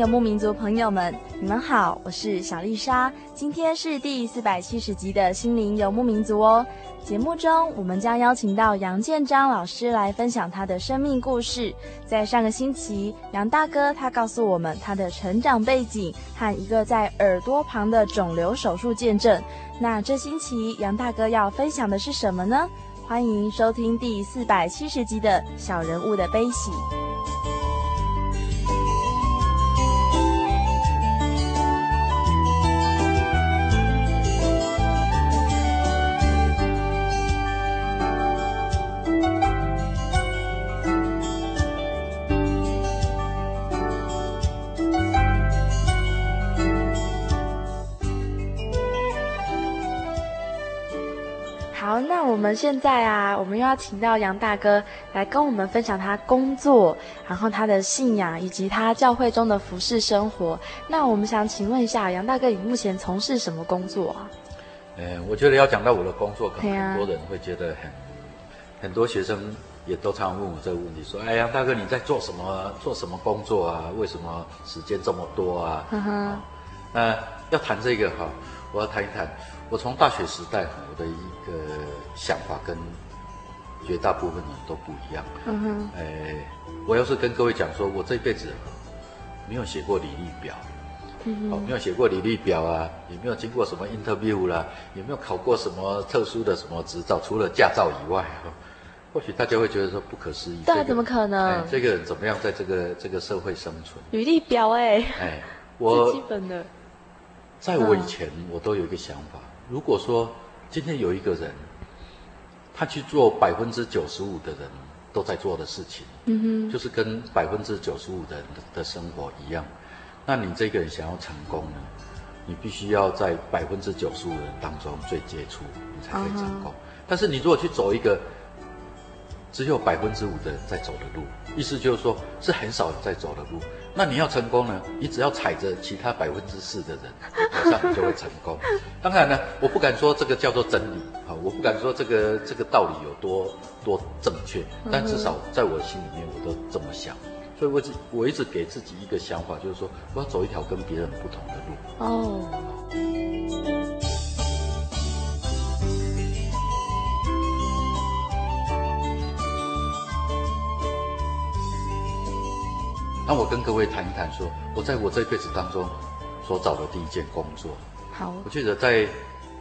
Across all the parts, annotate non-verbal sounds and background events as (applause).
游牧民族朋友们，你们好，我是小丽莎。今天是第四百七十集的心灵游牧民族哦。节目中，我们将邀请到杨建章老师来分享他的生命故事。在上个星期，杨大哥他告诉我们他的成长背景和一个在耳朵旁的肿瘤手术见证。那这星期，杨大哥要分享的是什么呢？欢迎收听第四百七十集的小人物的悲喜。们现在啊，我们又要请到杨大哥来跟我们分享他工作，然后他的信仰以及他教会中的服饰生活。那我们想请问一下，杨大哥，你目前从事什么工作啊？呃，我觉得要讲到我的工作，可能很多人会觉得很，很多学生也都常常问我这个问题，说：“哎，杨大哥，你在做什么？做什么工作啊？为什么时间这么多啊？”嗯哼。那要谈这个哈，我要谈一谈。我从大学时代，我的一个想法跟绝大部分人都不一样。嗯哼。哎，我要是跟各位讲说，我这辈子没有写过履历表，嗯哼，没有写过履历表啊，也没有经过什么 interview 啦，也没有考过什么特殊的什么执照，除了驾照以外，或许大家会觉得说不可思议。对，怎么可能？这个人怎么样在这个这个社会生存？履历表，哎，哎，我最基本的，在我以前，我都有一个想法。如果说今天有一个人，他去做百分之九十五的人都在做的事情，嗯哼，就是跟百分之九十五的人的生活一样，那你这个人想要成功呢，你必须要在百分之九十五的人当中最杰出，你才可以成功。但是你如果去走一个只有百分之五的人在走的路，意思就是说是很少人在走的路。那你要成功呢？你只要踩着其他百分之四的人，(laughs) 马上你就会成功。当然呢，我不敢说这个叫做真理啊，我不敢说这个这个道理有多多正确，但至少在我心里面我都这么想。所以我只我一直给自己一个想法，就是说我要走一条跟别人不同的路。哦。那我跟各位谈一谈，说我在我这辈子当中所找的第一件工作。好，我记得在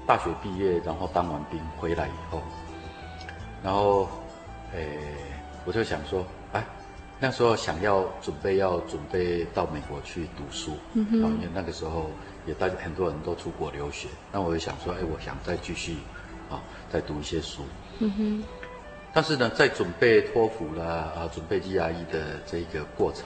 大学毕业，然后当完兵回来以后，然后，诶，我就想说，哎，那时候想要准备要准备到美国去读书，嗯哼，因为那个时候也带很多人都出国留学，那我就想说，哎，我想再继续，啊，再读一些书，嗯哼，但是呢，在准备托福啦，啊，准备 GRE 的这个过程。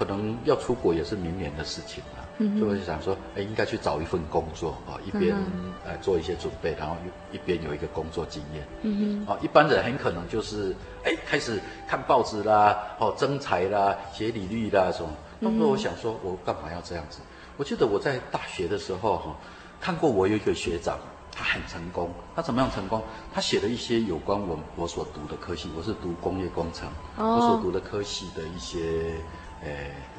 可能要出国也是明年的事情了，嗯、所以我就想说，哎，应该去找一份工作啊，一边呃做一些准备，然后一一边有一个工作经验。嗯哼，啊，一般人很可能就是哎开始看报纸啦，哦征才啦，写履历啦什么。那时候我想说，我干嘛要这样子？我记得我在大学的时候哈，看过我有一个学长，他很成功，他怎么样成功？他写了一些有关我我所读的科系，我是读工业工程，哦、我所读的科系的一些呃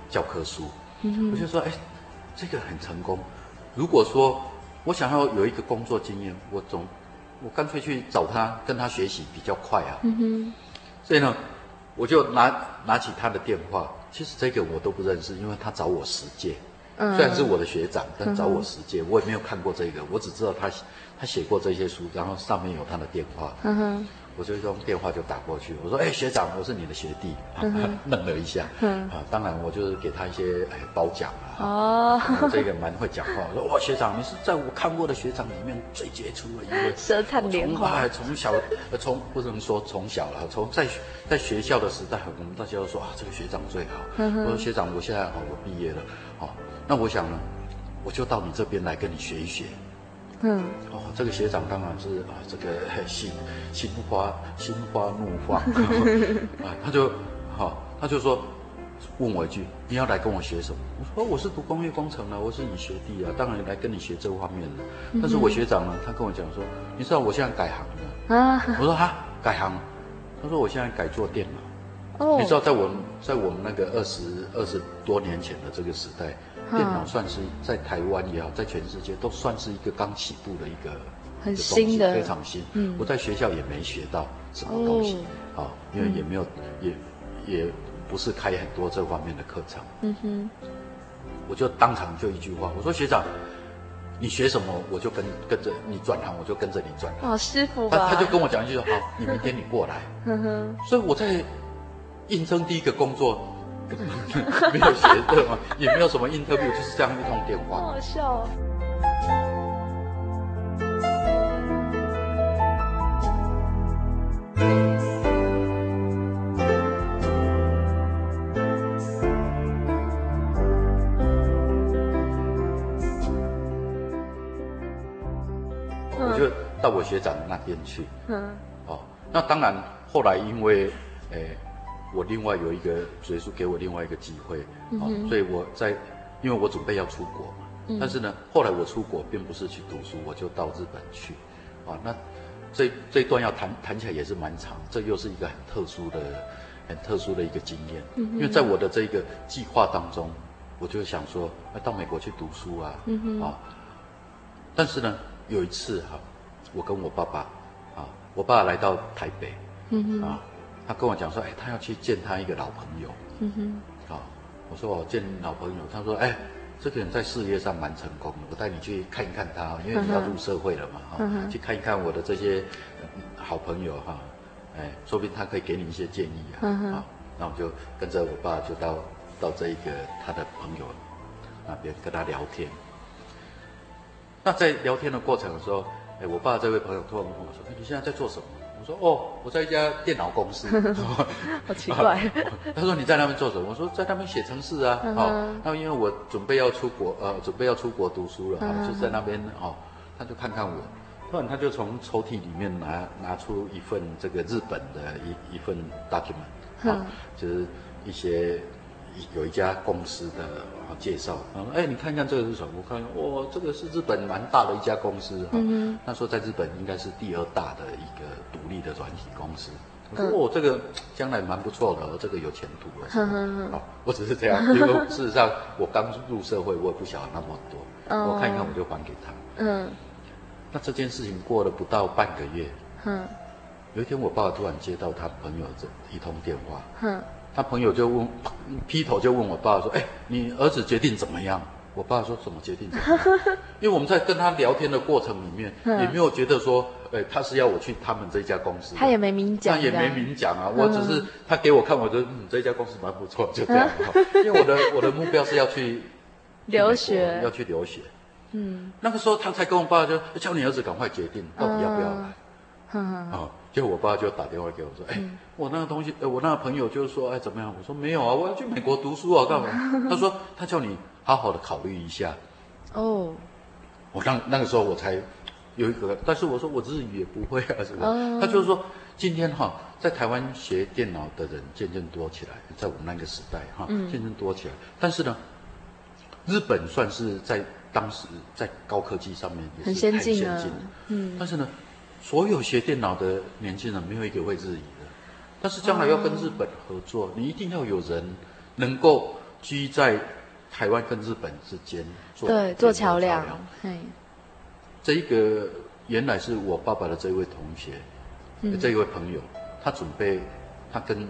教科书，嗯、我就说，哎，这个很成功。如果说我想要有一个工作经验，我总我干脆去找他，跟他学习比较快啊。嗯哼。所以呢，我就拿拿起他的电话。其实这个我都不认识，因为他找我实践。嗯。虽然是我的学长，但找我实践，我也没有看过这个，我只知道他他写过这些书，然后上面有他的电话。嗯哼。我就用电话就打过去，我说：“哎、欸，学长，我是你的学弟。嗯哼” (laughs) 愣了一下。嗯。啊，当然我就是给他一些哎褒奖啊。哦。这个蛮会讲话。我说：“哇，学长，你是在我看过的学长里面最杰出的一位。”舌灿莲花。从小，从不能说从小了，从在在学校的时代，我们大家都说啊，这个学长最好。嗯。我说：“学长，我现在我毕业了，好，那我想呢，我就到你这边来跟你学一学。”嗯，哦，这个学长当然是啊，这个心心花心花怒放 (laughs) 啊，他就好、哦，他就说问我一句，你要来跟我学什么？我说我是读工业工程的，我是你学弟啊，当然来跟你学这方面的。但是我学长呢，他跟我讲说，你知道我现在改行了啊？我说哈，改行？他说我现在改做电脑。哦，你知道在我在我们那个二十二十多年前的这个时代。电脑算是在台湾也好，在全世界都算是一个刚起步的一个很新的，非常新。嗯，我在学校也没学到什么东西，啊，因为也没有，也也不是开很多这方面的课程。嗯哼，我就当场就一句话，我说学长，你学什么我就跟跟着你转行，我就跟着你转行。哦，师傅，他他就跟我讲一句说，好，你明天你过来。(laughs) 嗯哼，所以我在应征第一个工作。没有学的嘛，也没有什么 interview，就是这样一通电话。好笑。我就到我学长那边去。嗯。哦，那当然，后来因为，诶。我另外有一个学叔给我另外一个机会，啊、所以我在，因为我准备要出国嘛，嗯、但是呢，后来我出国并不是去读书，我就到日本去，啊、哦，那这这一段要谈谈起来也是蛮长，这又是一个很特殊的、很特殊的一个经验，嗯、因为在我的这个计划当中，我就想说，要到美国去读书啊，啊、但是呢，有一次哈、啊，我跟我爸爸，啊，我爸爸来到台北，啊。他跟我讲说，哎，他要去见他一个老朋友。嗯哼。啊，我说我见老朋友，他说，哎，这个人在事业上蛮成功的，我带你去看一看他，因为你要入社会了嘛，哈、去看一看我的这些好朋友哈，哎，说不定他可以给你一些建议啊。嗯哼。啊，那我就跟着我爸就到到这一个他的朋友那边跟他聊天。那在聊天的过程的时候，哎，我爸这位朋友突然问我说，哎，你现在在做什么？我说哦，我在一家电脑公司，(laughs) 好奇怪。(laughs) 他说你在那边做什么？我说在那边写程式啊。哦，那因为我准备要出国，呃，准备要出国读书了，哈，就在那边哦。他就看看我，突然他就从抽屉里面拿拿出一份这个日本的一一份 document，啊，就是一些有一家公司的介绍。哎，你看看这个是什么？我看，哇，这个是日本蛮大的一家公司，哈。他说在日本应该是第二大的一个。独立的软体公司，我说哦，这个将来蛮不错的，这个有前途的。好，我只是这样，(laughs) 因为事实上我刚入社会，我也不晓得那么多。我看一看，我就还给他。嗯。那这件事情过了不到半个月，嗯，有一天我爸爸突然接到他朋友这一通电话，嗯，他朋友就问，劈头就问我爸爸说：“哎，你儿子决定怎么样？”我爸说：“怎么决定？(laughs) 因为我们在跟他聊天的过程里面，也没有觉得说，哎，他是要我去他们这家公司。他也没明讲，他也没明讲啊。我只是他给我看，我觉得嗯，这家公司蛮不错，就这样。(laughs) 因为我的我的目标是要去 (laughs) 留学，要去留学。嗯，那个时候他才跟我爸就叫你儿子赶快决定到底要不要来。啊，结果我爸就打电话给我说，哎，我那个东西，我那个朋友就是说，哎，怎么样？我说没有啊，我要去美国读书啊，干嘛？他说他叫你。好好的考虑一下，哦，我那那个时候我才有一个，但是我说我日语也不会啊，是吧？哦、他就是说今天哈，在台湾学电脑的人渐渐多起来，在我们那个时代哈，渐渐多起来。嗯、但是呢，日本算是在当时在高科技上面也是很先进的，嗯，但是呢，所有学电脑的年轻人没有一个会日语的，但是将来要跟日本合作，哦、你一定要有人能够居在台湾跟日本之间做对做桥梁，对，这一个原来是我爸爸的这位同学，嗯、这一位朋友，他准备他跟。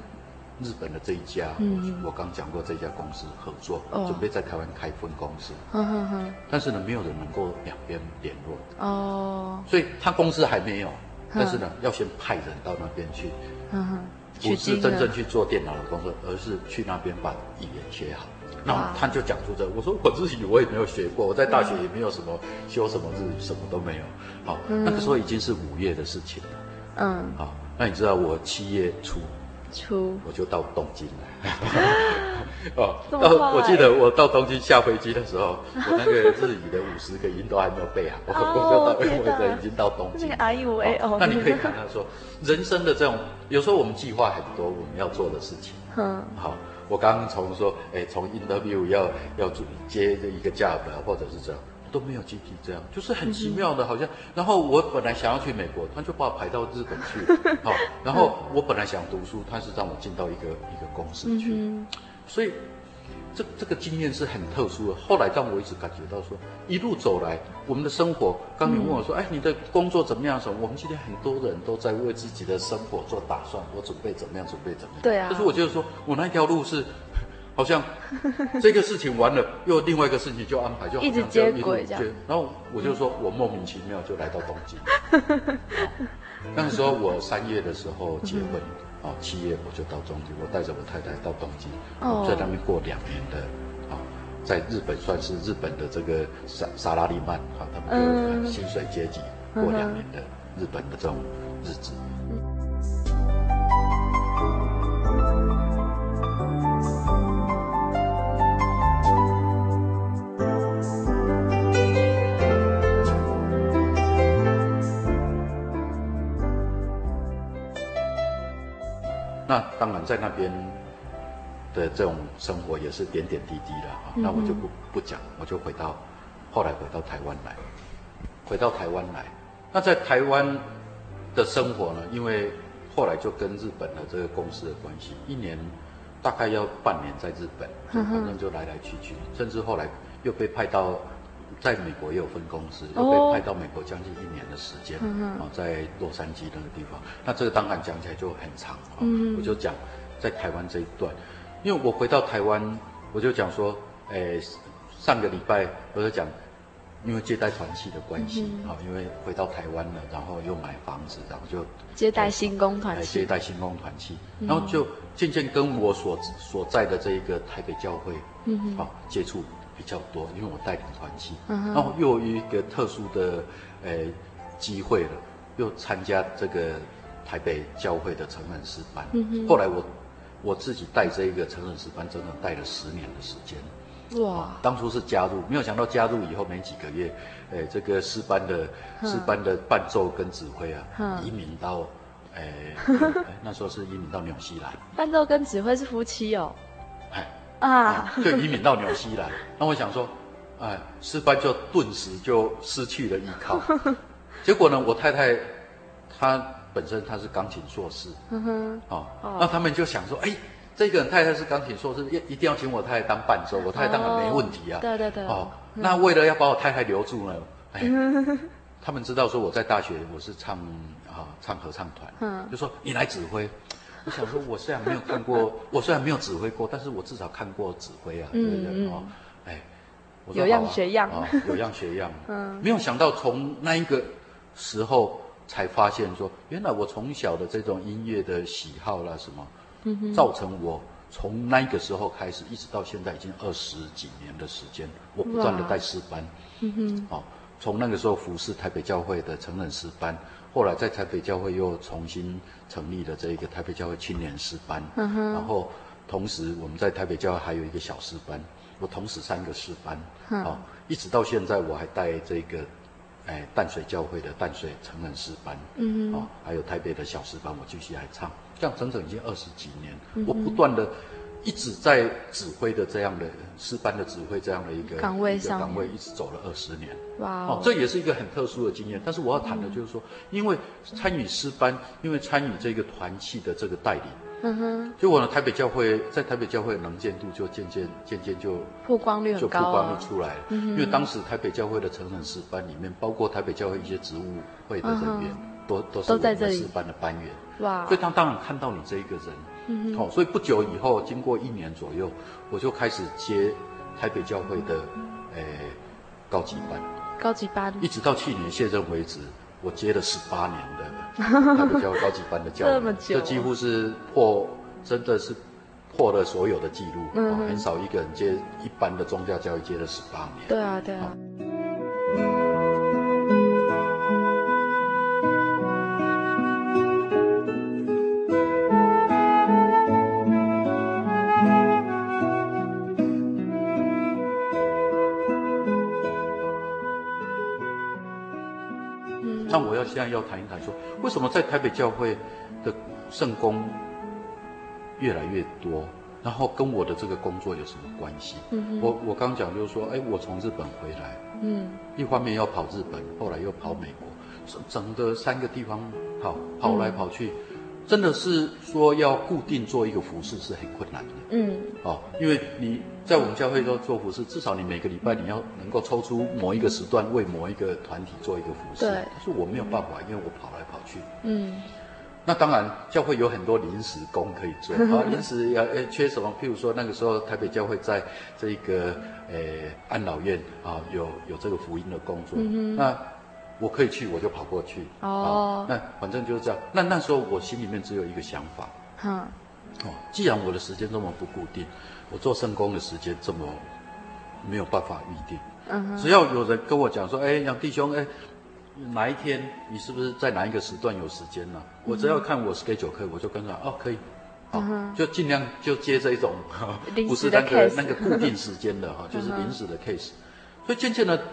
日本的这一家，嗯、我刚讲过这家公司合作，哦、准备在台湾开分公司。嗯哼哼。但是呢，没有人能够两边联络。哦。所以他公司还没有，但是呢，要先派人到那边去。嗯哼。不是真正去做电脑的工作，而是去那边把语言学好。那他就讲出这，我说我自己我也没有学过，我在大学也没有什么修什么日语，什么都没有。好，嗯、那个时候已经是五月的事情了。嗯。好，那你知道我七月初。出我就到东京了，(laughs) 哦，到我记得我到东京下飞机的时候，(laughs) 我那个日语的五十个音都还没有背好，我我就到，我人已经到东京。那个那你可以看他说，人生的这种，有时候我们计划很多我们要做的事情。嗯，(laughs) 好，我刚刚从说，哎，从 interview 要要接这一个 job，或者是这样。都没有积极这样，就是很奇妙的，好像。然后我本来想要去美国，他就把我排到日本去，好。然后我本来想读书，他是让我进到一个一个公司去。所以这这个经验是很特殊的。后来让我一直感觉到说，一路走来，我们的生活。刚你问我说，哎，你的工作怎么样？什么？我们今天很多人都在为自己的生活做打算，我准备怎么样？准备怎么样？对啊。但是我就是说我那条路是。好像 (laughs) 这个事情完了，又另外一个事情就安排，就好像一直接轨这样。然后我就说，我莫名其妙就来到东京。(laughs) 那个时候我三月的时候结婚，啊，七月我就到东京，我带着我太太到东京，在那边过两年的，啊，在日本算是日本的这个沙沙拉利曼，啊，他们就薪水阶级过两年的日本的这种日子。那当然，在那边的这种生活也是点点滴滴的哈。那我就不不讲，我就回到后来回到台湾来，回到台湾来。那在台湾的生活呢，因为后来就跟日本的这个公司的关系，一年大概要半年在日本，反正就来来去去，甚至后来又被派到。在美国也有分公司，又被派到美国将近一年的时间，啊，在洛杉矶那个地方。那这个当然讲起来就很长啊，我就讲在台湾这一段，因为我回到台湾，我就讲说，诶，上个礼拜我就讲，因为接待团契的关系啊，因为回到台湾了，然后又买房子，然后就接待新工团契，接待新工团契，然后就渐渐跟我所所在的这一个台北教会，啊，接触。比较多，因为我带领团契，然后又有一个特殊的诶机会了，又参加这个台北教会的成人诗班。后来我我自己带这一个成人诗班，整整带了十年的时间。哇！当初是加入，没有想到加入以后没几个月，诶，这个诗班的诗班的伴奏跟指挥啊，移民到 (laughs) 诶，那时候是移民到纽西兰。伴奏跟指挥是夫妻哦。啊，就移民到纽西兰。(laughs) 那我想说，哎，诗班就顿时就失去了依靠。(laughs) 结果呢，我太太她本身她是钢琴硕士，嗯哼，哦，那他们就想说，哎，这个人太太是钢琴硕士，一一定要请我太太当伴奏，我太太当然没问题啊。对对对。哦，那为了要把我太太留住呢，哎，(laughs) 他们知道说我在大学我是唱啊唱合唱团，嗯，就说你来指挥。我想说，我虽然没有看过，我虽然没有指挥过，但是我至少看过指挥啊，对不对？哦，哎，有样学样，有样学样。嗯，没有想到从那一个时候才发现说，原来我从小的这种音乐的喜好啦什么，嗯，造成我从那个时候开始，一直到现在已经二十几年的时间，我不断的带诗班。嗯哼，哦，从那个时候服侍台北教会的成人诗班。后来在台北教会又重新成立了这一个台北教会青年诗班，嗯、哼。然后同时我们在台北教会还有一个小诗班，我同时三个诗班，嗯、哦，一直到现在我还带这个，哎，淡水教会的淡水成人诗班，嗯哼，哦，还有台北的小诗班，我继续还唱，这样整整已经二十几年，嗯、我不断的一直在指挥的这样的师班的指挥这样的一个岗位上，岗位一直走了二十年。哇、wow、哦，这也是一个很特殊的经验。但是我要谈的就是说，嗯、因为参与师班，因为参与这个团契的这个带领，嗯哼，所以我呢，台北教会在台北教会的能见度就渐渐渐渐就曝光率就曝光率出来了。嗯、因为当时台北教会的成人师班里面，包括台北教会一些职务会的人员，嗯、都都是我们师班的班员。哇，所以他当然看到你这一个人，嗯，好，所以不久以后，经过一年左右，我就开始接台北教会的，诶、欸，高级班，高级班，一直到去年卸任为止，我接了十八年的 (laughs) 台北教会高级班的教育，这么久，这几乎是破，真的是破了所有的记录，嗯，很少一个人接一般的宗教教育接了十八年，对啊，对啊。现在要谈一谈，说为什么在台北教会的圣公越来越多，然后跟我的这个工作有什么关系？嗯、我我刚讲就是说，哎，我从日本回来，嗯，一方面要跑日本，后来又跑美国，整整个三个地方跑跑来跑去。嗯真的是说要固定做一个服饰是很困难的，嗯，哦，因为你在我们教会都做服饰，至少你每个礼拜你要能够抽出某一个时段为某一个团体做一个服饰。对，但是我没有办法，因为我跑来跑去。嗯，那当然教会有很多临时工可以做啊，(laughs) 临时要诶缺什么？譬如说那个时候台北教会在这个诶安老院啊有有这个福音的工作，嗯、那。我可以去，我就跑过去。哦，那反正就是这样。那那时候我心里面只有一个想法。嗯。哦，既然我的时间这么不固定，我做圣工的时间这么没有办法预定。嗯。只要有人跟我讲说，哎，杨弟兄，哎，哪一天你是不是在哪一个时段有时间呢？嗯。我只要看我 schedule 可以，我就跟他哦，可以。好，嗯，就尽量就接这一种，(laughs) 不是那个那个固定时间的哈，(laughs) 就是临时的 case。所以渐渐的。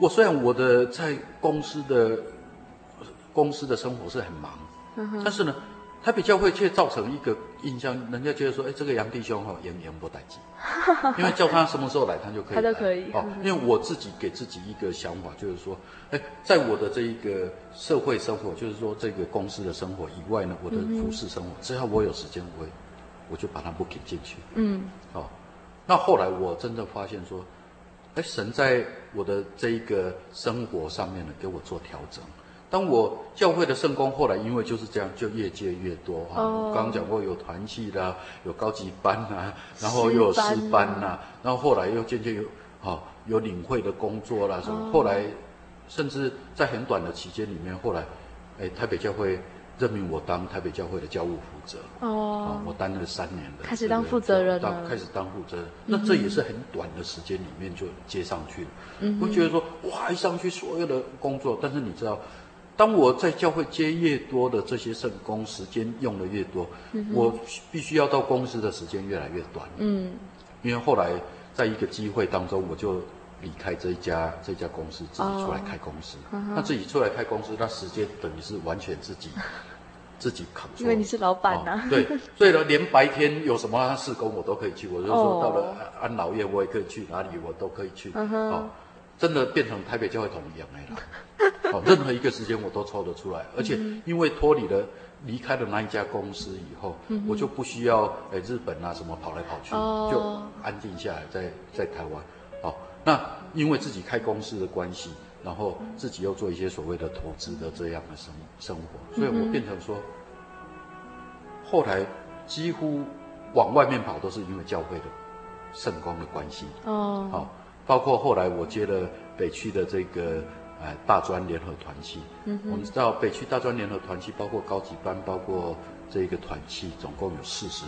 我虽然我的在公司的公司的生活是很忙，嗯、但是呢，他比较会却造成一个印象，人家觉得说，哎，这个杨弟兄哈，严严不待见，(laughs) 因为叫他什么时候来，他就可以来，他都可以。哦，因为我自己给自己一个想法，就是说，哎，在我的这一个社会生活，就是说这个公司的生活以外呢，我的服饰生活，嗯、只要我有时间，我我就把它 book 进去。嗯，哦，那后来我真的发现说。哎，神在我的这一个生活上面呢，给我做调整。当我教会的圣工后来因为就是这样，就越接越多啊。Oh. 我刚刚讲过有团契啦，有高级班啊，然后又有师班呐、啊，然后后来又渐渐有啊有领会的工作啦什么。Oh. 后来甚至在很短的期间里面，后来哎台北教会。任命我当台北教会的教务负责哦，我担任了三年的，开始当负责人了，开始当负责人，那这也是很短的时间里面就接上去了。嗯，我觉得说哇，一上去所有的工作，但是你知道，当我在教会接越多的这些圣工，时间用的越多，嗯，我必须要到公司的时间越来越短。嗯，因为后来在一个机会当中，我就。离开这一家这家公司，自己出来开公司。Oh, uh -huh. 那自己出来开公司，那时间等于是完全自己自己扛。因为你是老板呐、啊哦。对，所以呢，连白天有什么事工我都可以去。我就说到了安老院，我也可以去哪里，我都可以去。Uh. 哦，真的变成台北教会统一样的了。(laughs) 哦，任何一个时间我都抽得出来，而且因为脱离了离开了那一家公司以后，uh. 我就不需要哎日本啊什么跑来跑去，uh. 就安定下来在在台湾。哦。那因为自己开公司的关系，然后自己又做一些所谓的投资的这样的生生活，所以我变成说，后来几乎往外面跑都是因为教会的圣光的关系。哦，好，包括后来我接了北区的这个呃大专联合团契，嗯，我们知道北区大专联合团契包括高级班，包括这个团契，总共有四十。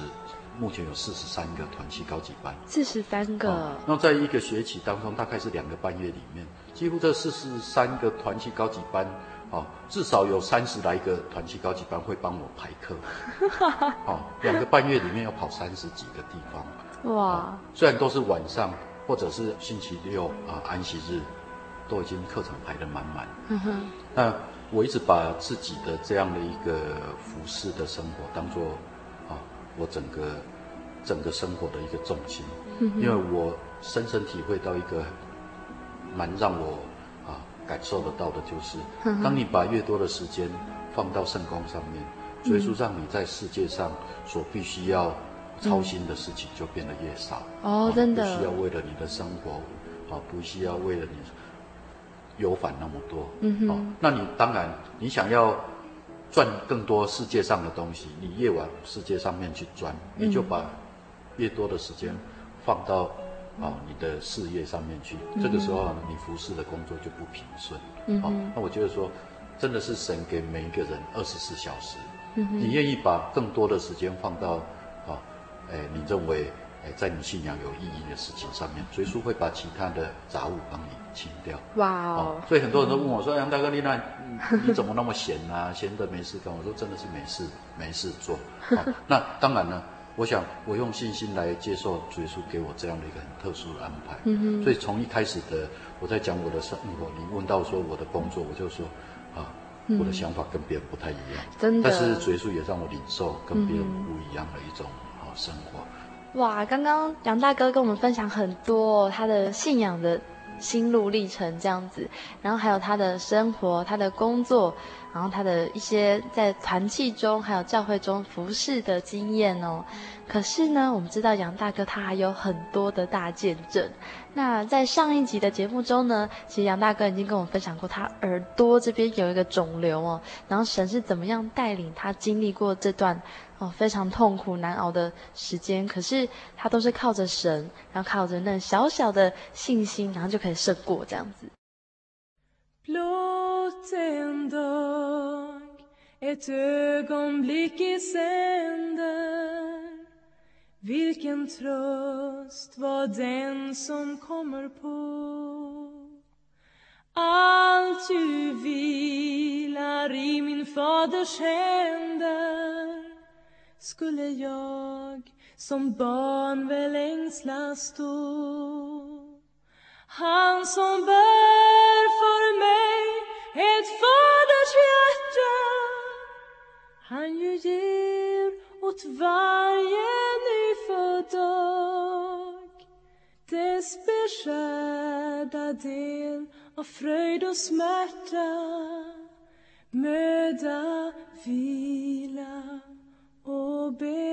目前有四十三个团契高级班，四十三个。那、哦、在一个学期当中，大概是两个半月里面，几乎这四十三个团契高级班，哦，至少有三十来个团契高级班会帮我排课。(laughs) 哦，两个半月里面要跑三十几个地方。哇、哦！虽然都是晚上或者是星期六啊、安息日，都已经课程排得满满。嗯哼。那我一直把自己的这样的一个服饰的生活当做。啊我整个整个生活的一个重心，因为我深深体会到一个蛮让我啊感受得到的，就是当你把越多的时间放到圣光上面，所以说让你在世界上所必须要操心的事情就变得越少。哦，真的。不需要为了你的生活，啊，不需要为了你有烦那么多。嗯哼。那你当然，你想要赚更多世界上的东西，你越往世界上面去钻，你就把。越多的时间放到啊你的事业上面去，嗯、这个时候呢，你服侍的工作就不平顺。嗯，好，那我觉得说，真的是神给每一个人二十四小时，嗯、你愿意把更多的时间放到啊，哎，你认为哎在你信仰有意义的事情上面，耶稣会把其他的杂物帮你清掉。哇哦！所以很多人都问我说：“杨、嗯、大哥，你那你怎么那么闲啊？闲的没事干？”我说：“真的是没事没事做。好”那当然呢。我想，我用信心来接受主耶稣给我这样的一个很特殊的安排。嗯哼。所以从一开始的我在讲我的生活，你问到说我的工作，我就说，啊，我的想法跟别人不太一样。真的。但是主耶稣也让我领受跟别人不一样的一种啊生活。哇，刚刚杨大哥跟我们分享很多他的信仰的心路历程这样子，然后还有他的生活、他的工作。然后他的一些在团契中，还有教会中服侍的经验哦。可是呢，我们知道杨大哥他还有很多的大见证。那在上一集的节目中呢，其实杨大哥已经跟我们分享过，他耳朵这边有一个肿瘤哦。然后神是怎么样带领他经历过这段哦非常痛苦难熬的时间？可是他都是靠着神，然后靠着那小小的信心，然后就可以胜过这样子。Skulle jag som barn väl ängslas stå. Han som bär för mig ett faders hjärta Han ju ger åt varje nyfödd dag dess beskärda del av fröjd och smärta möda, vila. obey.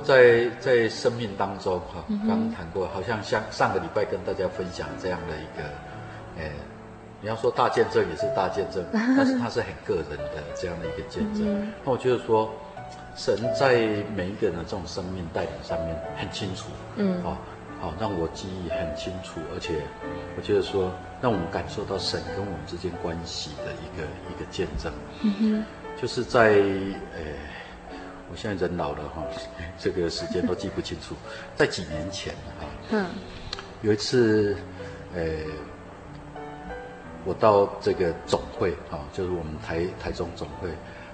在在生命当中，哈，刚刚谈过，好像像上个礼拜跟大家分享这样的一个，诶，你要说大见证也是大见证，(laughs) 但是它是很个人的这样的一个见证。那我觉得说，神在每一个人的这种生命带领上面很清楚，嗯，好，好让我记忆很清楚，而且我觉得说，让我们感受到神跟我们之间关系的一个一个见证，嗯哼，就是在，诶。我现在人老了哈，(laughs) 这个时间都记不清楚。在几年前哈，嗯，有一次，呃，我到这个总会啊，就是我们台台中总会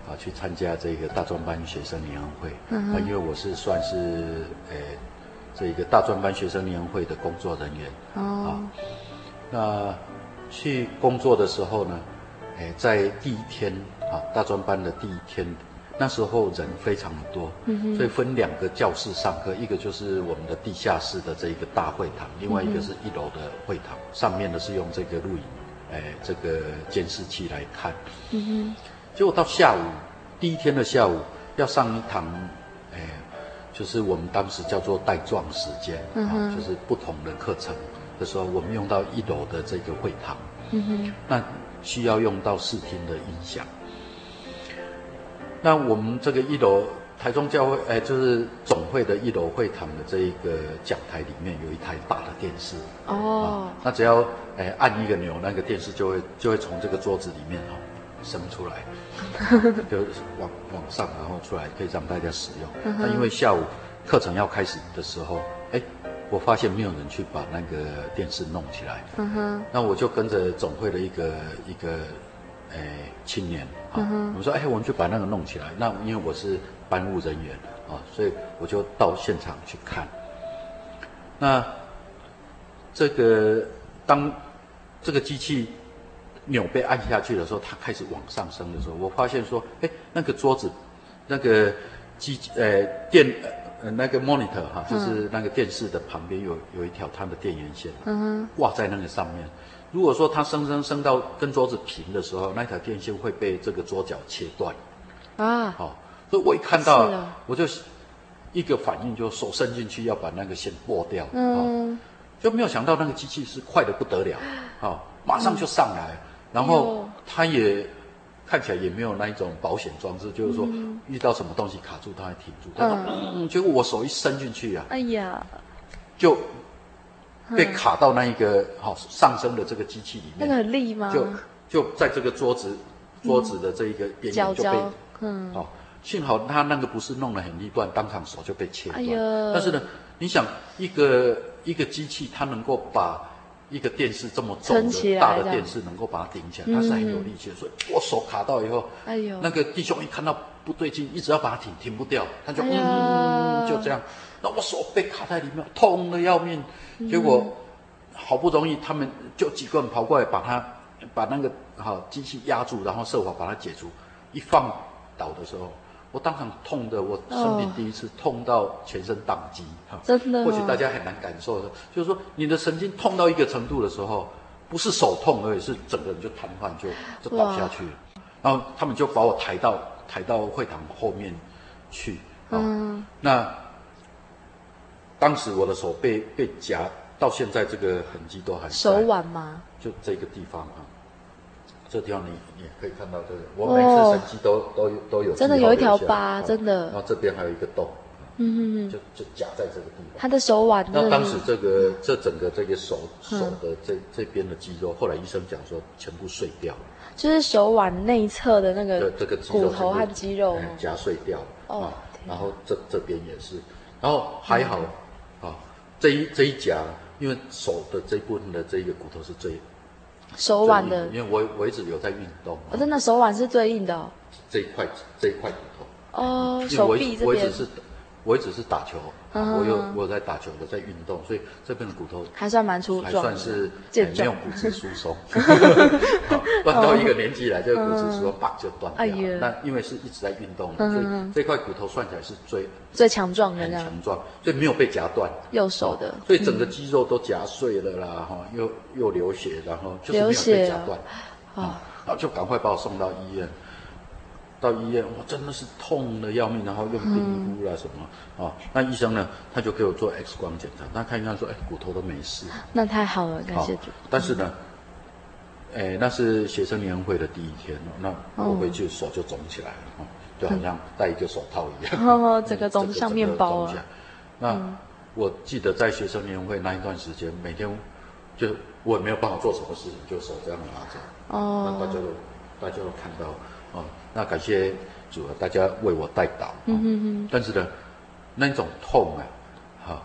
啊，去参加这个大专班学生联欢会。嗯啊，因为我是算是呃，这个大专班学生联欢会的工作人员。哦。啊，那去工作的时候呢，哎，在第一天啊，大专班的第一天。那时候人非常的多，所以分两个教室上课，一个就是我们的地下室的这一个大会堂，另外一个是一楼的会堂，上面的是用这个录影，哎，这个监视器来看。嗯哼。结果到下午，第一天的下午要上一堂，哎，就是我们当时叫做带状时间，啊，就是不同的课程的时候，我们用到一楼的这个会堂。嗯哼。那需要用到视听的音响。那我们这个一楼台中教会，哎，就是总会的一楼会堂的这一个讲台里面有一台大的电视哦、啊。那只要哎按一个钮，那个电视就会就会从这个桌子里面哦伸出来，(laughs) 就往往上然后出来，可以让大家使用。那因为下午课程要开始的时候，哎，我发现没有人去把那个电视弄起来。嗯哼。那我就跟着总会的一个一个诶青年啊，嗯、我们说哎，我们就把那个弄起来。那因为我是班务人员啊，所以我就到现场去看。那这个当这个机器钮被按下去的时候，它开始往上升的时候，我发现说，哎，那个桌子，那个机呃电呃那个 monitor 哈、啊，就是那个电视的旁边有有一条它的电源线，嗯，挂在那个上面。如果说它升升升到跟桌子平的时候，那条电线会被这个桌角切断，啊，好、哦，所以我一看到，我就一个反应，就手伸进去要把那个线拨掉，嗯、哦，就没有想到那个机器是快的不得了，好、哦，马上就上来，嗯、然后它也看起来也没有那一种保险装置，就是说遇到什么东西卡住它还挺住，嗯，结果我手一伸进去啊，哎呀，就。被卡到那一个好、哦、上升的这个机器里面，那个很利吗？就就在这个桌子桌子的这一个边缘就被，嗯，好、哦，幸好他那个不是弄得很利断，当场手就被切断。哎呦！但是呢，你想一个一个机器，它能够把一个电视这么重的大的电视能够把它顶起来，它是很有力气的。所以我手卡到以后，哎呦，那个弟兄一看到不对劲，一直要把它挺，挺不掉，他就、哎、嗯就这样。那我手被卡在里面，痛的要命。结果好不容易，他们就几个人跑过来，把它把那个好机器压住，然后设法把它解除。一放倒的时候，我当场痛的，我生平第一次痛到全身宕机。哈、哦，真的、哦。或许大家很难感受的，就是说你的神经痛到一个程度的时候，不是手痛而已，是整个人就瘫痪，就就倒下去了。然后他们就把我抬到抬到会堂后面去。哦、嗯。那。当时我的手被被夹，到现在这个痕迹都还在。手腕吗？就这个地方啊，这地方你你也可以看到这个，我每次神迹都、哦、都有都有。真的有一条疤，真的。然后这边还有一个洞，嗯嗯嗯，就就夹在这个地方。他的手腕。那当时这个这整个这个手手的这这边的肌肉，后来医生讲说全部碎掉了。就是手腕内侧的那个这个骨头和肌肉夹碎掉了哦。然后这这边也是，然后还好啊。这一这一夹，因为手的这一部分的这一个骨头是最手腕的，因为我我一直有在运动。我真的手腕是最硬的哦。这一块这一块骨头。哦，手臂这边。我一直是打球，我有我有在打球我，在运动，所以这边的骨头还算蛮粗壮，还算是没有骨质疏松。(laughs) (laughs) 断到一个年纪来，这个骨质疏松啪就断掉了。那因为是一直在运动的，所以这块骨头算起来是最最强壮的，很强壮，所以没有被夹断。右手的，所以整个肌肉都夹碎了啦，哈，又又流血，然后就是没有被夹断，啊，然后就赶快把我送到医院。到医院，我真的是痛的要命，然后用冰敷啦什么，哦，那医生呢，他就给我做 X 光检查，他看一看说，哎，骨头都没事。那太好了，感谢主。但是呢，嗯、哎，那是学生年会的第一天，那我回去手就肿起来了，哦、就好像戴一个手套一样，(laughs) 哦，整个肿像面包啊。(laughs) 那、嗯、我记得在学生年会那一段时间，每天就我也没有办法做什么事情，就手这样拿着，哦，那大家都大家都看到，哦。那感谢主啊，大家为我代祷。嗯哼哼。但是呢，那种痛啊，哈，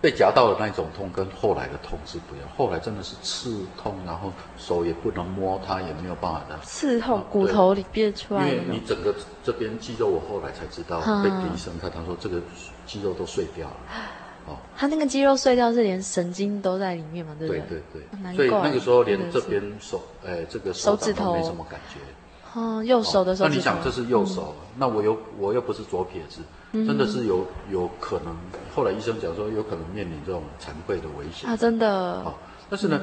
被夹到的那种痛，跟后来的痛是不一样。后来真的是刺痛，然后手也不能摸它，也没有办法的。刺痛，骨头里变出来。因为你整个这边肌肉，我后来才知道，被医生看，他说这个肌肉都碎掉了。哦。他那个肌肉碎掉是连神经都在里面嘛？对不对？对对对。所以那个时候连这边手，哎，这个手指头没什么感觉。哦，右手的时候。那你想，这是右手，那我又我又不是左撇子，真的是有有可能。后来医生讲说，有可能面临这种残废的危险啊，真的。好，但是呢，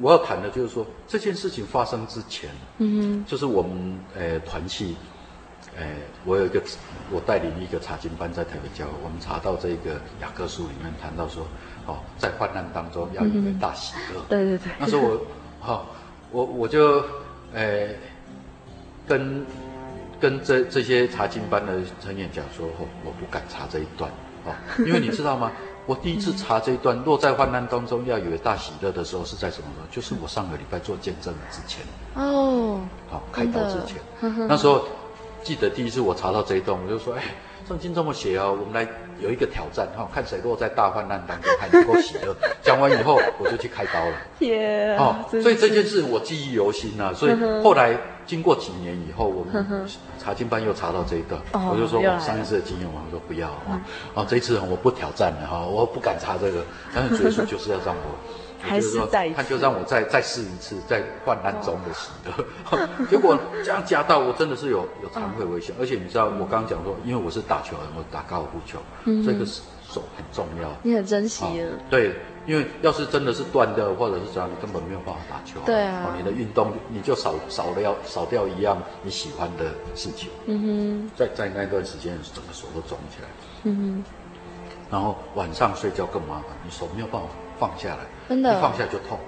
我要谈的就是说，这件事情发生之前，嗯哼，就是我们呃团契，呃，我有一个我带领一个查经班在台北教会，我们查到这个雅各书里面谈到说，哦，在患难当中要有一个大喜乐。对对对。那时候我，好，我我就呃。跟跟这这些查经班的成员讲说，哦，我不敢查这一段，哦，因为你知道吗？(laughs) 我第一次查这一段，落在患难当中要有大喜乐的时候，是在什么时候？就是我上个礼拜做见证之前。哦。好，开刀之前，那时候记得第一次我查到这一段，我就说，哎，圣经这么写啊，我们来有一个挑战哈，看谁落在大患难当中还能够喜乐。讲完以后，我就去开刀了。(laughs) 天啊！哦，所以这件事我记忆犹新啊。所以后来经过几年以后，我们查经班又查到这一段，我就说我上一次的经验，我说不要啊，啊，这一次我不挑战了哈，我不敢查这个，但是主耶稣就是要让我。还是再他就让我再再试一次，在患难中的喜乐。(laughs) 结果这样加到，我真的是有有惭愧危险。而且你知道，我刚刚讲说，因为我是打球人，我打高尔夫球，这个手很重要。你很珍惜。对，因为要是真的是断掉，或者是这样，你根本没有办法打球。对啊。你的运动你就少少掉少掉一样你喜欢的事情。嗯哼。在在那段时间，整个手都肿起来。嗯哼。然后晚上睡觉更麻烦，你手没有办法。放下来，真的，一放下就痛，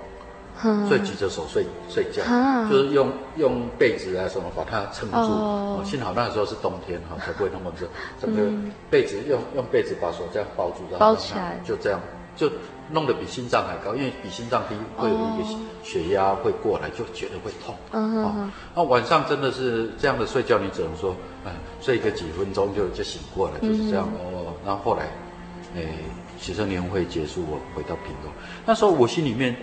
所以举着手睡睡觉，就是用用被子啊什么把它撑住。哦幸好那个时候是冬天哈，才不会那么热。(laughs) 整个被子用用被子把手这样包住，包起来，就这样就弄得比心脏还高，因为比心脏低会有一个血压会过来，就觉得会痛。嗯，那晚上真的是这样的睡觉，你只能说，哎，睡个几分钟就就醒过来，就是这样哦。然后后来，哎。学生年会结束，我回到屏东。那时候我心里面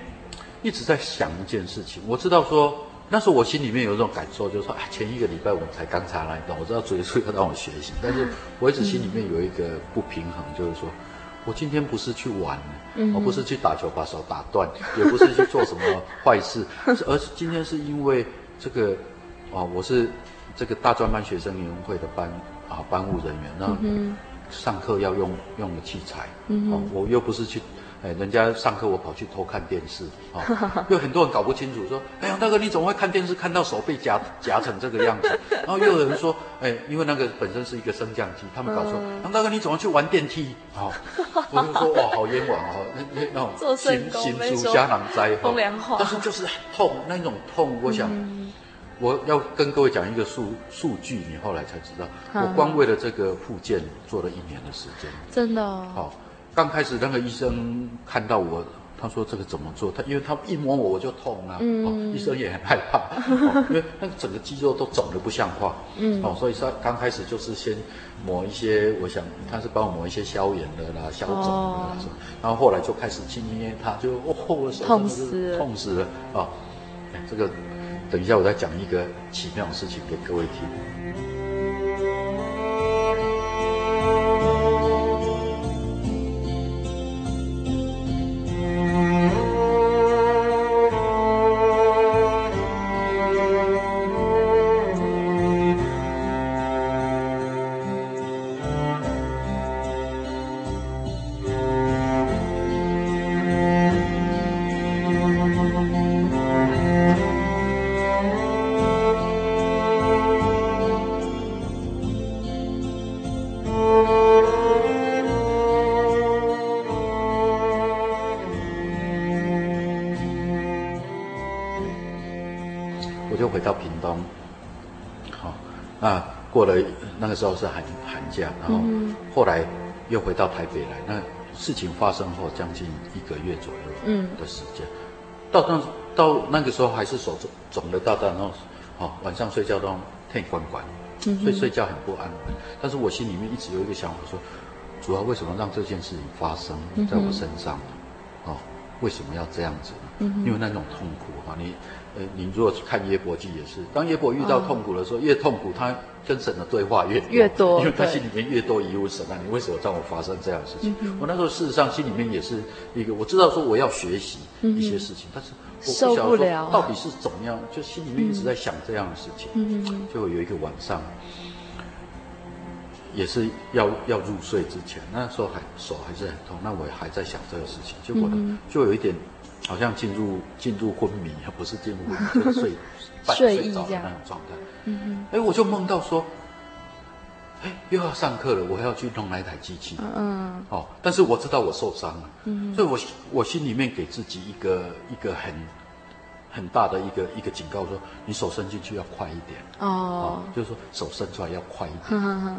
一直在想一件事情。我知道说，那时候我心里面有一种感受，就是说，啊，前一个礼拜我们才刚查那一段，我知道主耶稣要让我学习，但是我一直心里面有一个不平衡，就是说我今天不是去玩，我不是去打球把手打断，也不是去做什么坏事，(laughs) 而是今天是因为这个啊，我是这个大专班学生年会的班啊班务人员，那。上课要用用的器材，嗯、哦，我又不是去，哎，人家上课我跑去偷看电视，哦，(laughs) 又很多人搞不清楚，说，哎呀，大哥你怎么会看电视看到手被夹夹成这个样子？(laughs) 然后又有人说，哎，因为那个本身是一个升降机，他们搞错，那、嗯、那个你怎么去玩电梯？哦，(laughs) 我就说哇，好冤枉哦，那那那种心心书瞎囊灾，风凉话，但是就是痛，那种痛，我想。嗯我要跟各位讲一个数数据，你后来才知道，我光为了这个复健做了一年的时间，真的哦。好，刚开始那个医生看到我，他说这个怎么做？他因为他一摸我我就痛啊，嗯，医生也很害怕，(laughs) 因为那个整个肌肉都肿得不像话，嗯，哦，所以说刚开始就是先抹一些，我想他是帮我抹一些消炎的啦、消肿的啦，然后后来就开始轻轻捏他，就哦，我手痛死，痛死了。啊，这个。等一下，我再讲一个奇妙的事情给各位听。那个时候是寒寒假，然后后来又回到台北来。那事情发生后将近一个月左右的时间，嗯、到那到那个时候还是手肿肿的大大，然后哦晚上睡觉都天关关，所以睡觉很不安稳。但是我心里面一直有一个想法说，主要为什么让这件事情发生在我身上？哦，为什么要这样子呢？因为那种痛苦啊，你呃你如果去看耶伯记也是，当耶伯遇到痛苦的时候，越痛苦他。跟神的对话越多越多，因为他心里面越多疑问，神啊，你为什么让我发生这样的事情？嗯、我那时候事实上心里面也是一个，我知道说我要学习一些事情，嗯、但是我不晓得说到底是怎么样，就心里面一直在想这样的事情。嗯，就有一个晚上，也是要要入睡之前，那时候还手还是很痛，那我还在想这个事情，结果呢，就有一点好像进入进入昏迷，不是进入昏迷，就是睡。(laughs) 睡意这样。那种状态，嗯嗯，哎，我就梦到说，哎，又要上课了，我还要去弄那一台机器，嗯，哦，但是我知道我受伤了，嗯，所以我我心里面给自己一个一个很很大的一个一个警告，说你手伸进去要快一点，哦，就是说手伸出来要快一点，(laughs)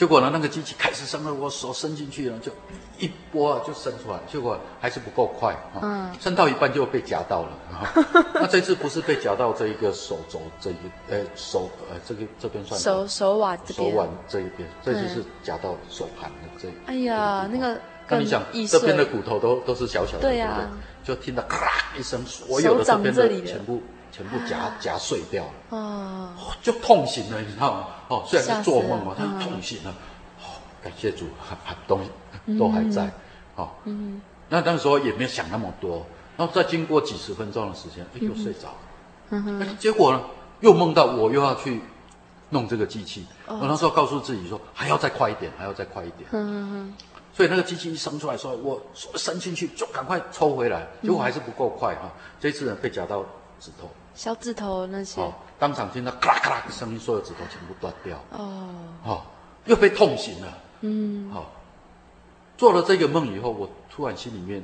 结果呢，那个机器开始伸了，我手伸进去了，就一拨就伸出来，结果还是不够快啊，嗯，伸到一半就被夹到了。(laughs) 那这次不是被夹到这一个手肘这一个，呃，手呃这个这边算手手腕手腕这一边，这次是夹到手盘的这一。哎呀，那个，那你想这边的骨头都都是小小的，对呀，就听到咔一声，所有的这边的全部。全部夹夹碎掉了，哦，就痛醒了，你知道吗？哦，虽然是做梦嘛，但是痛醒了。哦，感谢主，还还东西都还在，哦，嗯，那那时候也没有想那么多，然后再经过几十分钟的时间，哎，又睡着了，嗯哼，结果呢，又梦到我又要去弄这个机器，我那时候告诉自己说，还要再快一点，还要再快一点，嗯哼，所以那个机器一伸出来说，我伸进去就赶快抽回来，结果还是不够快哈，这次呢被夹到指头。小指头那些，哦，当场听到咔啦咔啦的声音，所有指头全部断掉。哦，哦，又被痛醒了。嗯，好，哦，做了这个梦以后，我突然心里面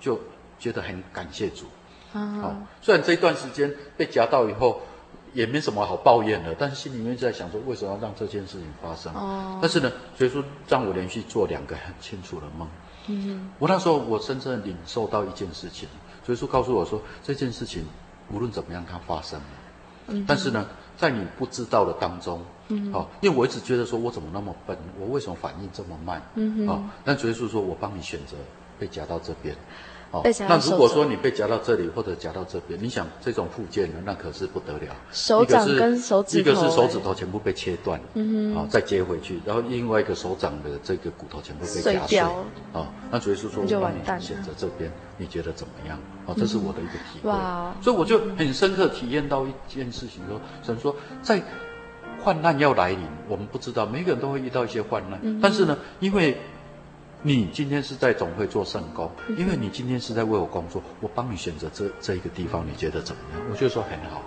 就觉得很感谢主。嗯，好，哦，虽然这一段时间被夹到以后也没什么好抱怨的，但是心里面在想说，为什么要让这件事情发生？哦，但是呢，所以说让我连续做两个很清楚的梦。嗯，我那时候我深深领受到一件事情，所以说告诉我说这件事情。无论怎么样，它发生了。嗯，但是呢，在你不知道的当中，嗯，好，因为我一直觉得说，我怎么那么笨？我为什么反应这么慢？嗯哼，哦，但主耶稣说我帮你选择被夹到这边。哦，那如果说你被夹到这里或者夹到这边，你想这种附件呢，那可是不得了。手掌跟手指头，一个是手指头全部被切断，嗯哼，啊，再接回去，然后另外一个手掌的这个骨头全部被夹碎，啊，那主耶稣说我帮你选择这边，你觉得怎么样？啊，这是我的一个体会。哇，所以我就很深刻体验到一件事情，说神说在患难要来临，我们不知道每个人都会遇到一些患难，但是呢，因为。你今天是在总会做圣工，因为你今天是在为我工作，我帮你选择这这一个地方，你觉得怎么样？我觉得说很好，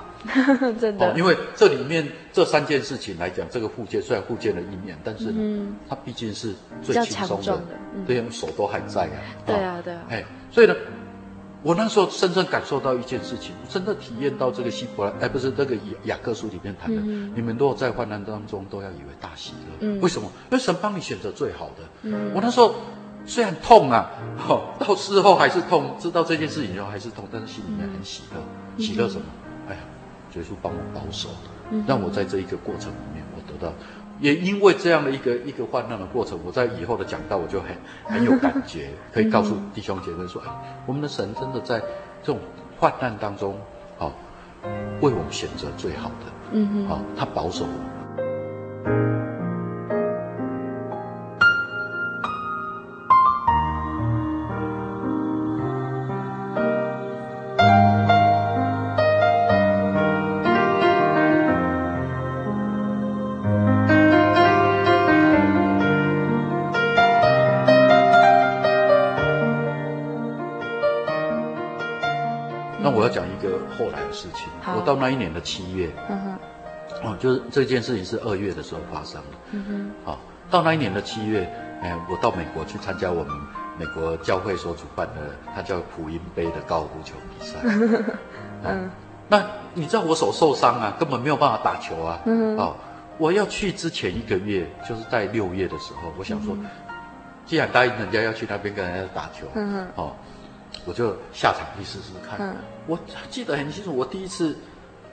(laughs) 真的、哦。因为这里面这三件事情来讲，这个附件虽然附件了一面，但是呢，嗯、它毕竟是最轻松的，对、嗯，手都还在啊。对啊，对啊。哎，所以呢。我那时候深深感受到一件事情，真的体验到这个希伯来，哎，不是这个雅各书里面谈的，嗯、你们如果在患难当中都要以为大喜乐。嗯、为什么？因为神帮你选择最好的。嗯、我那时候虽然痛啊，哦，到事后还是痛，知道这件事情以后还是痛，但是心里面很喜乐。嗯、喜乐什么？哎呀，耶稣帮我保守，让我在这一个过程里面，我得到。也因为这样的一个一个患难的过程，我在以后的讲道我就很很有感觉，可以告诉弟兄姐妹说：哎，我们的神真的在这种患难当中，好、哦，为我们选择最好的，嗯哼，好、哦，他保守我们。事情，我到那一年的七月，嗯哼，哦，就是这件事情是二月的时候发生的，嗯哼，好，到那一年的七月，哎，我到美国去参加我们美国教会所主办的，它叫普音杯的高尔夫球比赛，(laughs) 嗯，那你知道我手受伤啊，根本没有办法打球啊，嗯，哦，我要去之前一个月，就是在六月的时候，我想说，嗯、既然答应人家要去那边跟人家打球，嗯哼，哦。我就下场去试试看。嗯、我记得很清楚，我第一次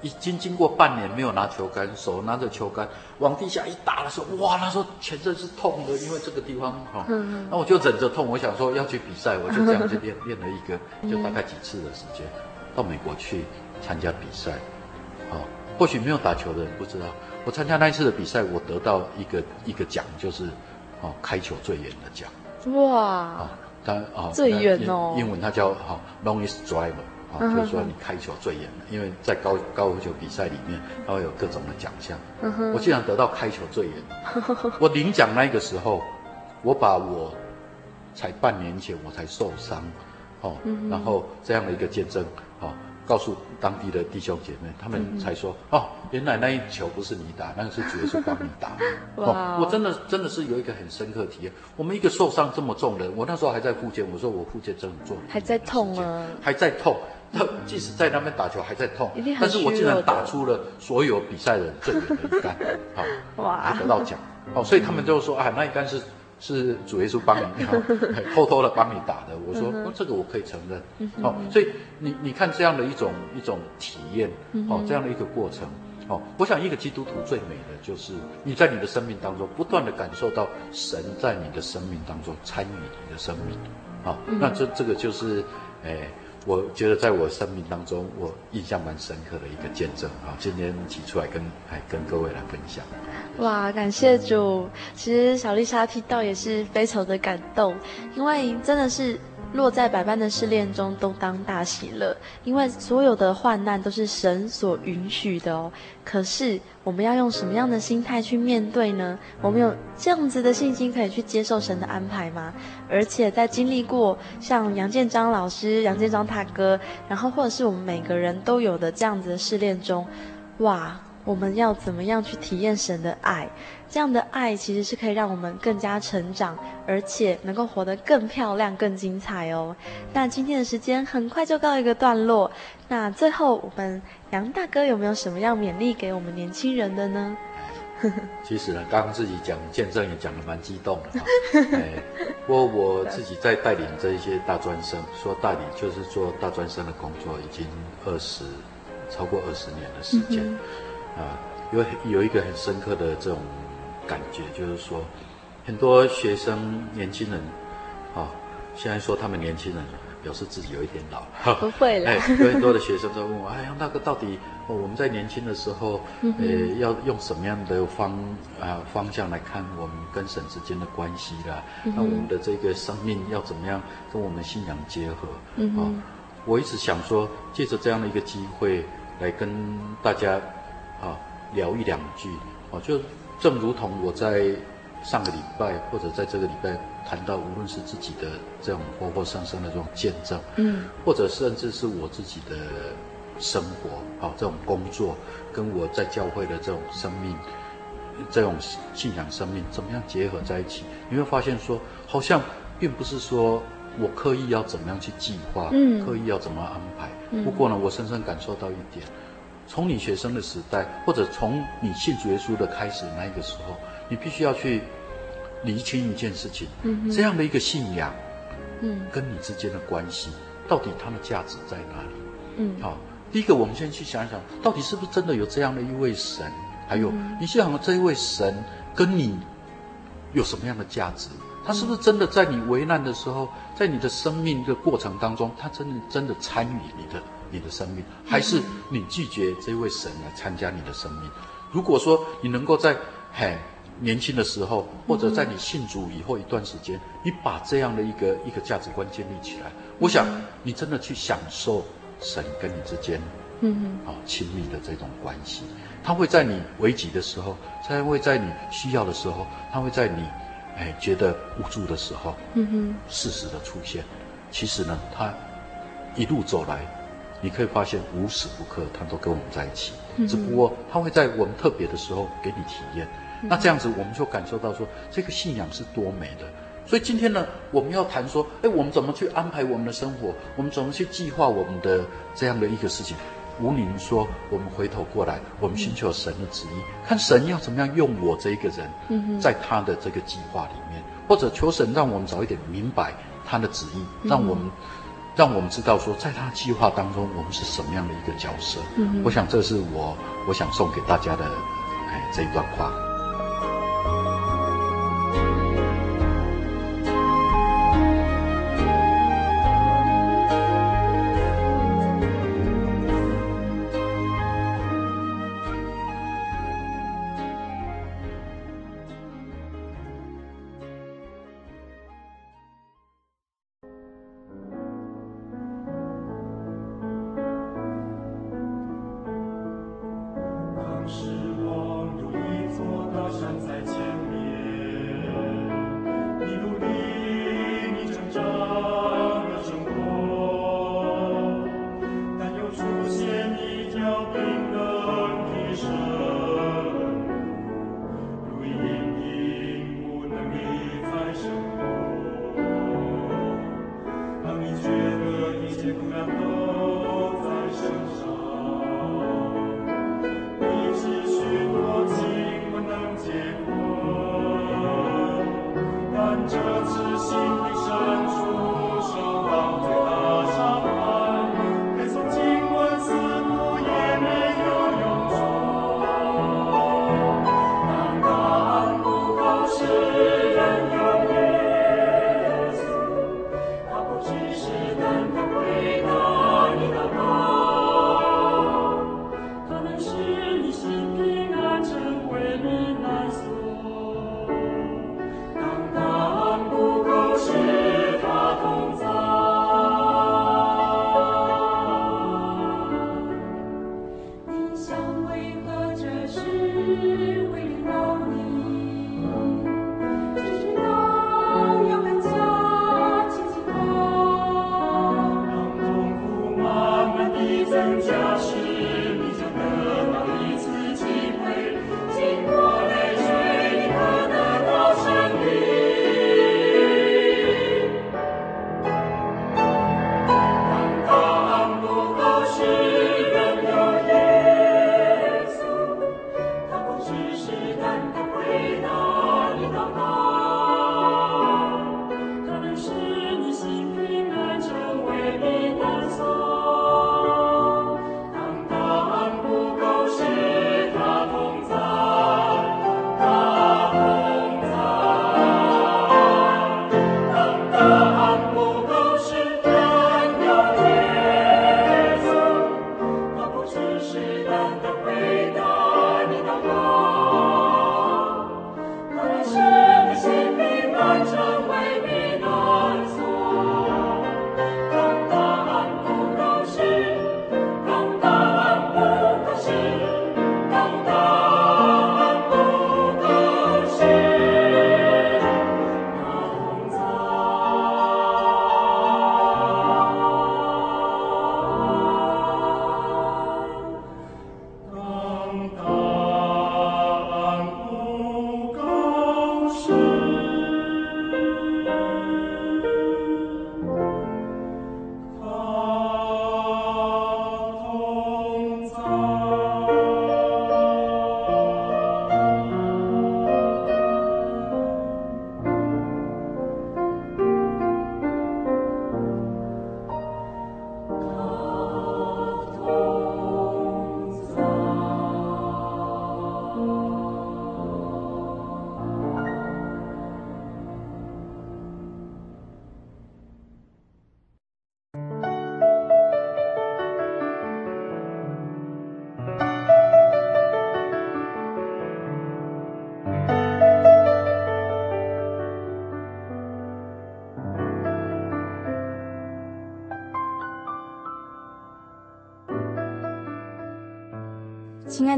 已经经过半年没有拿球杆，手拿着球杆往地下一打的时候，哇，那时候全身是痛的，因为这个地方哈。哦嗯、那我就忍着痛，我想说要去比赛，我就这样就练练了一个，就大概几次的时间，到美国去参加比赛。哦，或许没有打球的人不知道，我参加那一次的比赛，我得到一个一个奖，就是哦开球最远的奖。哇！哦他啊，最远哦，英文他叫哈 longest driver 啊，就是说你开球最远的，因为在高高尔夫球比赛里面，它会有各种的奖项。我竟然得到开球最远。(laughs) 我领奖那个时候，我把我才半年前我才受伤，哦，然后这样的一个见证，哦。告诉当地的弟兄姐妹，他们才说：“嗯、哦，原来那一球不是你打，那个是主耶稣帮你打。(laughs) 哇”哦，我真的真的是有一个很深刻体验。我们一个受伤这么重的，我那时候还在复健，我说我复健真的做了，还在痛啊，还在痛。即使在那边打球还在痛，但是我竟然打出了所有比赛的最远的一杆，(laughs) 好、哦，哇，还得到奖。哦，所以他们就说啊，那一杆是是主耶稣帮你，(laughs) 偷偷的帮你打的。我说，哦，这个我可以承认。哦，所以你你看这样的一种一种体验，哦，这样的一个过程。哦，我想一个基督徒最美的就是你在你的生命当中不断的感受到神在你的生命当中参与你的生命，啊、哦，那这这个就是，哎，我觉得在我生命当中我印象蛮深刻的一个见证啊，今天提出来跟还跟各位来分享。哇，感谢主！其实小丽莎听到也是非常的感动，因为真的是。落在百般的试炼中，都当大喜乐，因为所有的患难都是神所允许的哦。可是我们要用什么样的心态去面对呢？我们有这样子的信心，可以去接受神的安排吗？而且在经历过像杨建章老师、杨建章大哥，然后或者是我们每个人都有的这样子的试炼中，哇！我们要怎么样去体验神的爱？这样的爱其实是可以让我们更加成长，而且能够活得更漂亮、更精彩哦。那今天的时间很快就告一个段落。那最后，我们杨大哥有没有什么样勉励给我们年轻人的呢？(laughs) 其实呢，刚刚自己讲见证也讲得蛮激动的哈。(laughs) 哎，不过我自己在带领这一些大专生，说带领就是做大专生的工作，已经二十超过二十年的时间。嗯啊，有有一个很深刻的这种感觉，就是说，很多学生、年轻人，啊，现在说他们年轻人，表示自己有一点老。(laughs) 不会了。哎，有很多的学生在问我，哎呀，那个到底，哦，我们在年轻的时候，呃、嗯，要用什么样的方啊方向来看我们跟神之间的关系啦？那、嗯、我们的这个生命要怎么样跟我们信仰结合？嗯啊，我一直想说，借着这样的一个机会来跟大家。啊，聊一两句，啊，就正如同我在上个礼拜或者在这个礼拜谈到，无论是自己的这种活活生生的这种见证，嗯，或者甚至是我自己的生活，啊，这种工作跟我在教会的这种生命，这种信仰生命怎么样结合在一起？你会发现说，好像并不是说我刻意要怎么样去计划，嗯，刻意要怎么安排。不过呢，我深深感受到一点。从你学生的时代，或者从你信主耶稣的开始那个时候，你必须要去厘清一件事情，嗯，这样的一个信仰，嗯，跟你之间的关系，到底它的价值在哪里？嗯，好，第一个，我们先去想一想，到底是不是真的有这样的一位神？还有，你想这一位神跟你有什么样的价值？他是不是真的在你危难的时候，在你的生命的过程当中，他真的真的参与你的？你的生命，还是你拒绝这位神来参加你的生命？如果说你能够在很年轻的时候，或者在你信主以后一段时间，你把这样的一个一个价值观建立起来，我想你真的去享受神跟你之间，嗯，啊亲密的这种关系。他会在你危急的时候，他会在你需要的时候，他会在你哎觉得无助的时候，嗯哼，适时的出现。其实呢，他一路走来。你可以发现无时无刻他都跟我们在一起，嗯、只不过他会在我们特别的时候给你体验。嗯、那这样子我们就感受到说，这个信仰是多美的。所以今天呢，我们要谈说，哎，我们怎么去安排我们的生活？我们怎么去计划我们的这样的一个事情？吴宁说，我们回头过来，我们寻求神的旨意，嗯、看神要怎么样用我这一个人，在他的这个计划里面，或者求神让我们早一点明白他的旨意，让我们。让我们知道说，在他的计划当中，我们是什么样的一个角色。嗯，我想这是我我想送给大家的，哎，这一段话。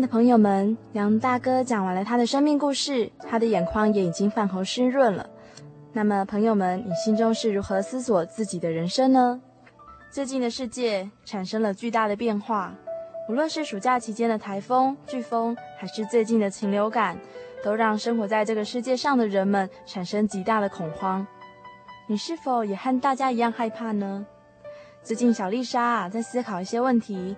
的朋友们，杨大哥讲完了他的生命故事，他的眼眶也已经泛红湿润了。那么，朋友们，你心中是如何思索自己的人生呢？最近的世界产生了巨大的变化，无论是暑假期间的台风、飓风，还是最近的禽流感，都让生活在这个世界上的人们产生极大的恐慌。你是否也和大家一样害怕呢？最近小丽莎啊，在思考一些问题。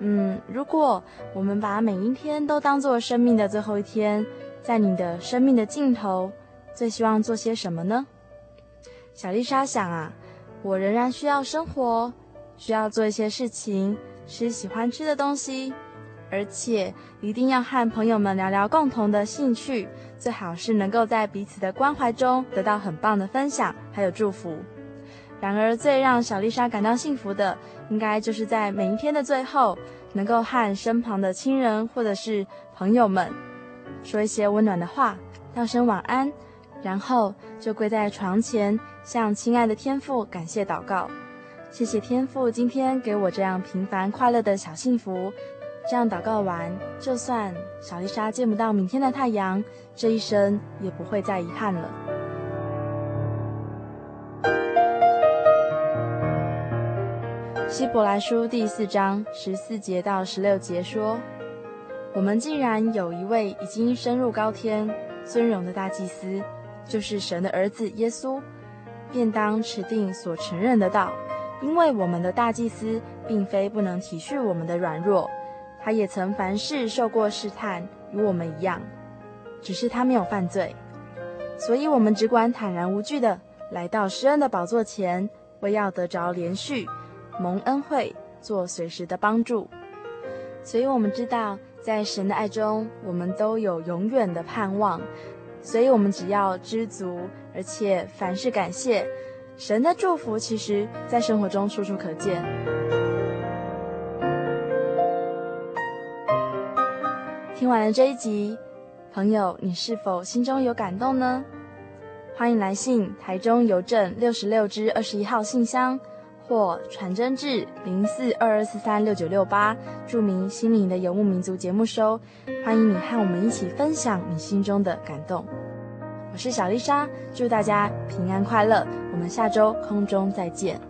嗯，如果我们把每一天都当作生命的最后一天，在你的生命的尽头，最希望做些什么呢？小丽莎想啊，我仍然需要生活，需要做一些事情，吃喜欢吃的东西，而且一定要和朋友们聊聊共同的兴趣，最好是能够在彼此的关怀中得到很棒的分享，还有祝福。然而，最让小丽莎感到幸福的，应该就是在每一天的最后，能够和身旁的亲人或者是朋友们说一些温暖的话，道声晚安，然后就跪在床前，向亲爱的天父感谢祷告。谢谢天父今天给我这样平凡快乐的小幸福。这样祷告完，就算小丽莎见不到明天的太阳，这一生也不会再遗憾了。希伯来书第四章十四节到十六节说：“我们既然有一位已经升入高天、尊荣的大祭司，就是神的儿子耶稣，便当持定所承认的道。因为我们的大祭司并非不能体恤我们的软弱，他也曾凡事受过试探，与我们一样，只是他没有犯罪。所以，我们只管坦然无惧的来到施恩的宝座前，为要得着怜恤。”蒙恩惠，做随时的帮助，所以我们知道，在神的爱中，我们都有永远的盼望。所以，我们只要知足，而且凡事感谢，神的祝福，其实在生活中处处可见。听完了这一集，朋友，你是否心中有感动呢？欢迎来信台中邮政六十六支二十一号信箱。或传真至零四二二四三六九六八，著名心灵的游牧民族节目收，欢迎你和我们一起分享你心中的感动。我是小丽莎，祝大家平安快乐，我们下周空中再见。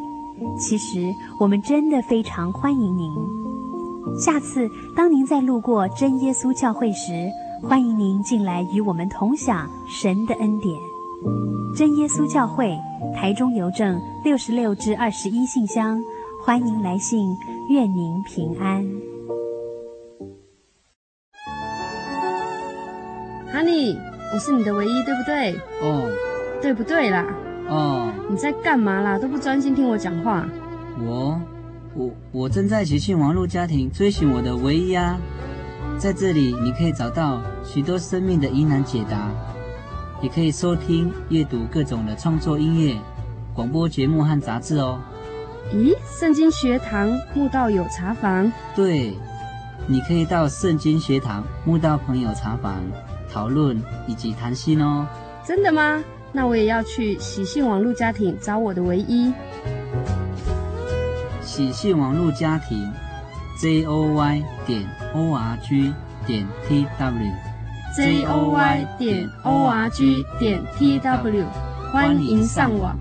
其实我们真的非常欢迎您。下次当您再路过真耶稣教会时，欢迎您进来与我们同享神的恩典。真耶稣教会台中邮政六十六至二十一信箱，欢迎来信，愿您平安。Honey，我是你的唯一，对不对？哦。对不对啦？哦，你在干嘛啦？都不专心听我讲话。我，我，我正在喜讯网络家庭追寻我的唯一啊！在这里，你可以找到许多生命的疑难解答，也可以收听、阅读各种的创作音乐、广播节目和杂志哦。咦，圣经学堂慕道有茶房？对，你可以到圣经学堂慕道朋友茶房讨论以及谈心哦。真的吗？那我也要去喜信网络家庭找我的唯一。喜信网络家庭，j o y 点 o r g 点 t w，j o y 点 o r g 点 t w，欢迎上网。